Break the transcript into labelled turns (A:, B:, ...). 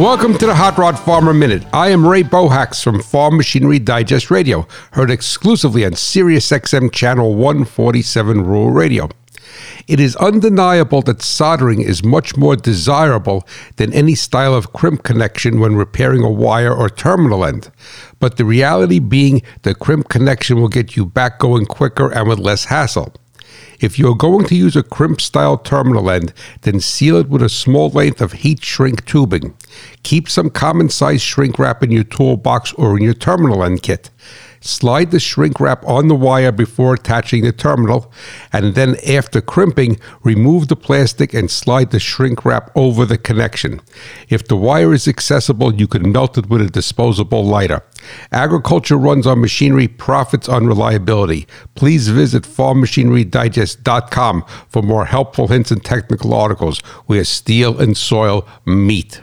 A: Welcome to the Hot Rod Farmer Minute. I am Ray Bohacz from Farm Machinery Digest Radio, heard exclusively on Sirius XM Channel 147 Rural Radio. It is undeniable that soldering is much more desirable than any style of crimp connection when repairing a wire or terminal end. But the reality being the crimp connection will get you back going quicker and with less hassle. If you're going to use a crimp style terminal end, then seal it with a small length of heat shrink tubing. Keep some common size shrink wrap in your toolbox or in your terminal end kit. Slide the shrink wrap on the wire before attaching the terminal, and then after crimping, remove the plastic and slide the shrink wrap over the connection. If the wire is accessible, you can melt it with a disposable lighter. Agriculture runs on machinery, profits on reliability. Please visit farmmachinerydigest.com for more helpful hints and technical articles where steel and soil meet.